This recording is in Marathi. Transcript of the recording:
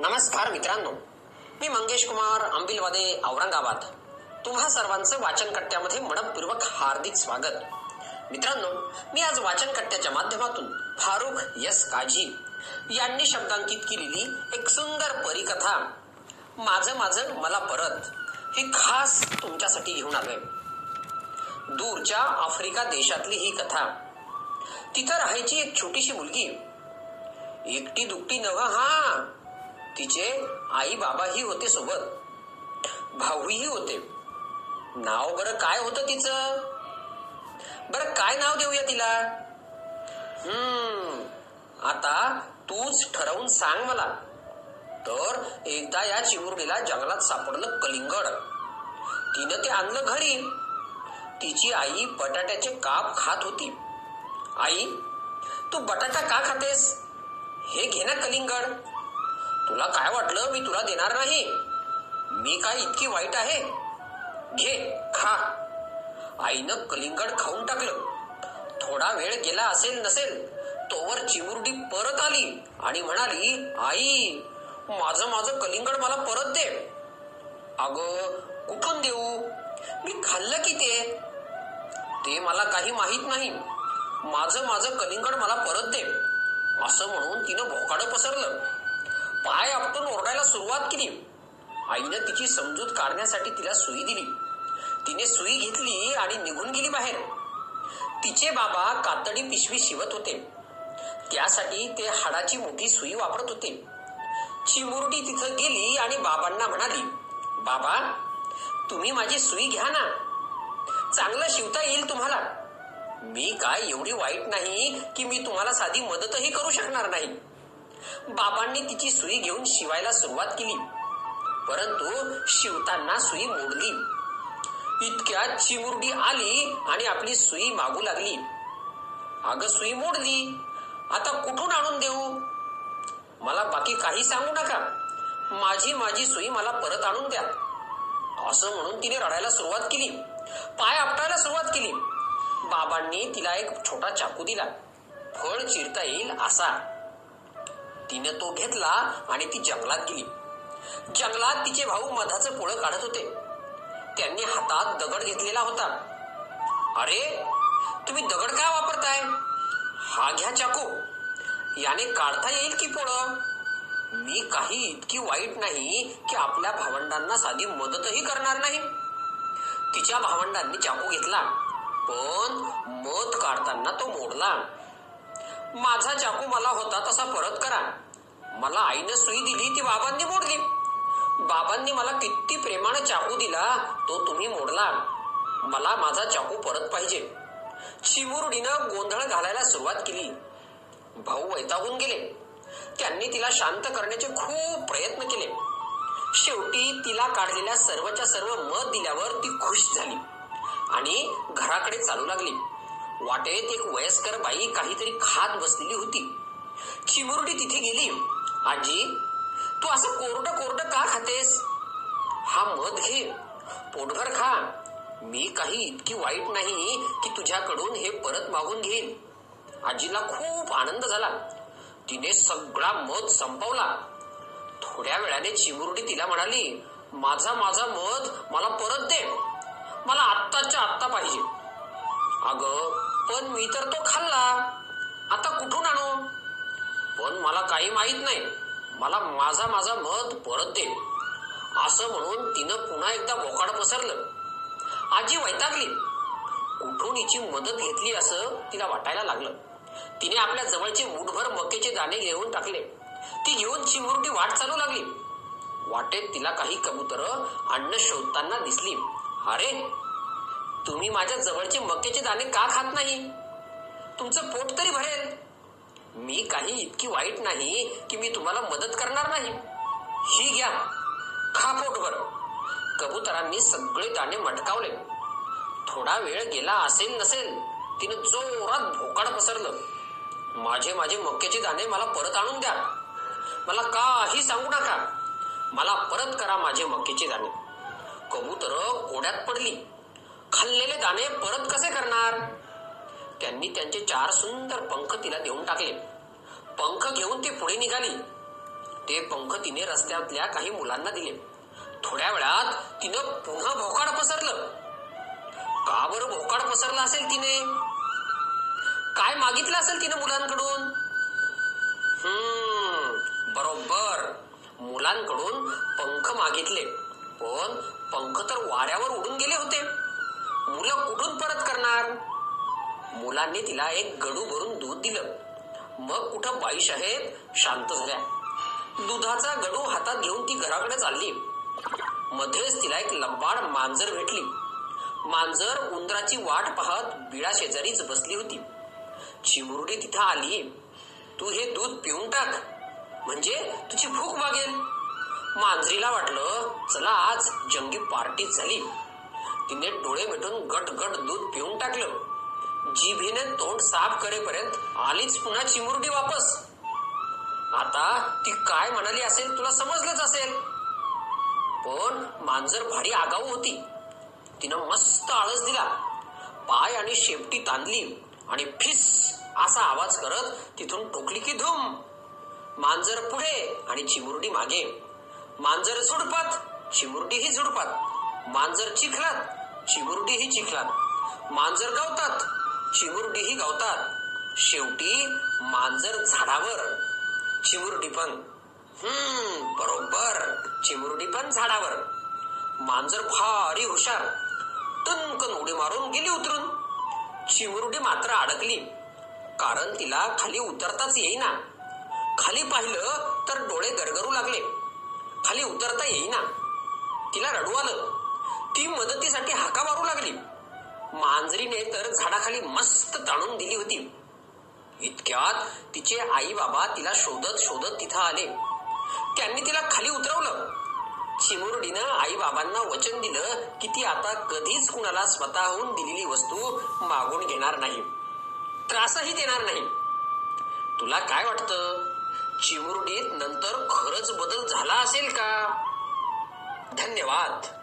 नमस्कार मित्रांनो. मी मंगेश कुमार अंबिलवादे औरंगाबाद. तुम्हा सर्वांचं वाचन कट्ट्यामध्ये मनपूर्वक हार्दिक स्वागत. मित्रांनो मी आज वाचन कट्ट्याच्या माध्यमातून फारुख यस काजी यांनी शब्दांकित केलेली एक सुंदर परिकथा माझं माझं मला परत ही खास तुमच्यासाठी घेऊन आलोय. दूरच्या आफ्रिका देशातली ही कथा. तिथं राहायची एक छोटीशी मुलगी. एकटी दुकटी नव हा. तिचे आई बाबाही होते सोबत. भाऊही होते. नाव बरं काय होतं तिचं? बरं काय नाव देऊया तिला? हम्म आता तूच ठरवून सांग मला. तर एकदा या चिमुरडीला जंगलात सापडलं कलिंगड. तिनं ते आणलं घरी. तिची आई बटाट्याचे काप खात होती. आई तू बटाटा का खातेस? हे घे ना कलिंगड. तुला काय वाटलं? मी तुला देणार नाही. मी काय इतकी वाईट आहे? घे खा. आईनं कलिंगड खाऊन टाकलं. थोडा वेळ गेला असेल नसेल तोवर चिमुरडी परत आली आणि म्हणाली आई माझं माझं कलिंगड मला परत दे. अग कुठून देऊ? मी खाल्लं की ते? ते मला काही माहीत नाही. माझं माझं कलिंगड मला परत दे. असं म्हणून तिनं भोकाडं पसरलं. पाय आपटून ओरडायला सुरुवात केली. आईनं तिची समजूत काढण्यासाठी तिला सुई दिली. तिने सुई घेतली आणि निघून गेली बाहेर. तिचे बाबा कातडी पिशवी शिवत होते. त्यासाठी ते हाडाची मोठी सुई वापरत होते. चिमुरडी तिथं गेली आणि बाबांना म्हणाली बाबा तुम्ही माझी सुई घ्या ना. चांगलं शिवता येईल तुम्हाला. मी काय एवढी वाईट नाही की मी तुम्हाला साधी मदतही करू शकणार नाही. बाबांनी तिची सुई घेऊन शिवायला सुरुवात केली. परंतु शिवताना सुई मोडली. इतक्यात चिमुरडी आली आणि आपली सुई मागू लागली. अग सुई मोडली. आता कुठून आणून देऊ? मला बाकी काही सांगू नका. माझी माझी सुई मला परत आणून द्या. असं म्हणून तिने रडायला सुरुवात केली. पाय आपटायला सुरुवात केली. बाबांनी तिला एक छोटा चाकू दिला. फळ चिरता येईल असा. तिने तो घेतला आणि ती जंगलात गेली. जंगलात तिचे भाऊ मधाचं पोळं काढत होते. त्यांनी हातात दगड घेतलेला होता. अरे तुम्ही दगड काय वापरताय? हा घ्या चाकू. याने काढता येईल की पोळं? मी काही इतकी वाईट नाही की आपल्या भावंडांना साधी मदतही करणार नाही. तिच्या भावंडांनी चाकू घेतला पण मध काढताना तो मोडला. माझा चाकू मला होता तसा परत करा. मला आईनं सुई दिली ती बाबांनी मोडली. बाबांनी मला किती प्रेमानं चाकू दिला तो तुम्ही मोडला. मला माझा चाकू परत पाहिजे. चिमुरडीनं गोंधळ घालायला सुरुवात केली. भाऊ वैतागून गेले. त्यांनी तिला शांत करण्याचे खूप प्रयत्न केले. शेवटी तिला काढलेल्या सर्वच्या सर्व मत दिल्यावर ती खुश झाली आणि घराकडे चालू लागली. वाटेत एक वयस्कर बाई काहीतरी खात बसलेली होती. चिमुरडी तिथे गेली. आजी तू असं कोरड कोरड का खातेस? हा मध घे. पोटभर खा. मी काही इतकी वाईट नाही की तुझ्याकडून हे परत मागून घेईन. आजीला खूप आनंद झाला. तिने सगळा मध संपवला. थोड्या वेळाने चिमुरडी तिला म्हणाली माझा माझा मध मला परत दे. मला आत्ताच्या आत्ता पाहिजे. अग पण मी तर तो खाल्ला. आता कुठून आणू? पण मला काही माहीत नाही. मला माझा माझा मत परत दे. असं म्हणून तिनं पुन्हा एकदा बोकाड पसरलं. आजी वैतागली. कुठून हिची मदत घेतली असं तिला वाटायला लागलं. तिने आपल्या जवळचे मुठभर मक्याचे दाणे घेऊन टाकले. ती घेऊन चिमुरटी वाट चालू लागली. वाटेत तिला काही कबुतर अन्न शोधताना दिसली. अरे तुम्ही माझ्या जवळचे मक्याचे दाणे का खात नाही? तुमचं पोट तरी भरेल. मी काही इतकी वाईट नाही की मी तुम्हाला मदत करणार नाही. ही घ्या. खा पोटभर. कबुतरांनी सगळे दाणे मटकावले. थोडा वेळ गेला असेल नसेल तिनं जोरात भोकाड पसरलं. माझे माझे मक्याचे दाणे मला परत आणून द्या. मला काही सांगू नका. मला परत करा माझे मक्याचे दाणे. कबूतर कोड्यात पडली. खाल्लेले दाणे परत कसे करणार? त्यांनी त्यांचे चार सुंदर पंख तिला देऊन टाकले. पंख घेऊन ती पुढे निघाली. ते पंख तिने रस्त्यातल्या काही मुलांना दिले. थोड्या वेळात तिनं पुन्हा भोकाड पसरलं. का बरं भोकाड पसरला असेल तिने? काय मागितलं असेल तिनं मुलांकडून? हम्म बरोबर. मुलांकडून पंख मागितले. पण पंख तर वाऱ्यावर उडून गेले होते. मुलं कुठून परत करणार? मुलांनी तिला एक गडू भरून दूध दिलं. मग कुठं बाईशाहेब शांत झाल्या. दुधाचा गडू हातात घेऊन ती घराकडे चालली. मध्येच तिला एक लंबाड मांजर भेटली. मांजर उंदराची वाट पाहत बिळा शेजारीच बसली होती. चिमुरडी तिथं आली. तू हे दूध पिऊन टाक. म्हणजे तुझी भूक भागेल मांजरीला वाटलं चला आज जंगी पार्टीच झाली. तिने डोळे मिटून गट गट दूध पिऊन टाकलं. जिभेने तोंड साफ करेपर्यंत आलीच पुन्हा चिमुरडी वापस. आता ती काय म्हणाली असेल तुला समजलंच असेल. पण मांजर भारी आगाऊ होती. तिनं मस्त आळस दिला. पाय आणि शेपटी तांदली आणि फिस असा आवाज करत तिथून टोकली की धूम. मांजर पुढे आणि चिमुरडी मागे. मांजर झुडपात चिमुरडीही झुडपात. मांजर चिखलात चिमुरडीही चिखलात. मांजर गावतात चिमुरडीही गावतात. शेवटी मांजर झाडावर. चिमुरडी पण. हम्म बरोबर. चिमुरडी पण झाडावर. मांजर भारी हुशार. टनकन उडी मारून गेली उतरून. चिमुरडी मात्र अडकली. कारण तिला खाली उतरताच येईना. खाली पाहिलं तर डोळे गरगरू लागले. खाली उतरता येईना. तिला रडू आलं. ती मदतीसाठी हाका मारू लागली. मांजरीने तर झाडाखाली मस्त ताणून दिली होती. इतक्यात तिचे आई बाबा तिला शोधत शोधत तिथं आले. त्यांनी तिला खाली उतरवलं. चिमुरडीनं आई बाबांना वचन दिलं की ती आता कधीच कुणाला स्वतःहून दिलेली वस्तू मागून घेणार नाही. त्रासही देणार नाही. तुला काय वाटतं? चिमुरडीत नंतर खरंच बदल झाला असेल का? धन्यवाद.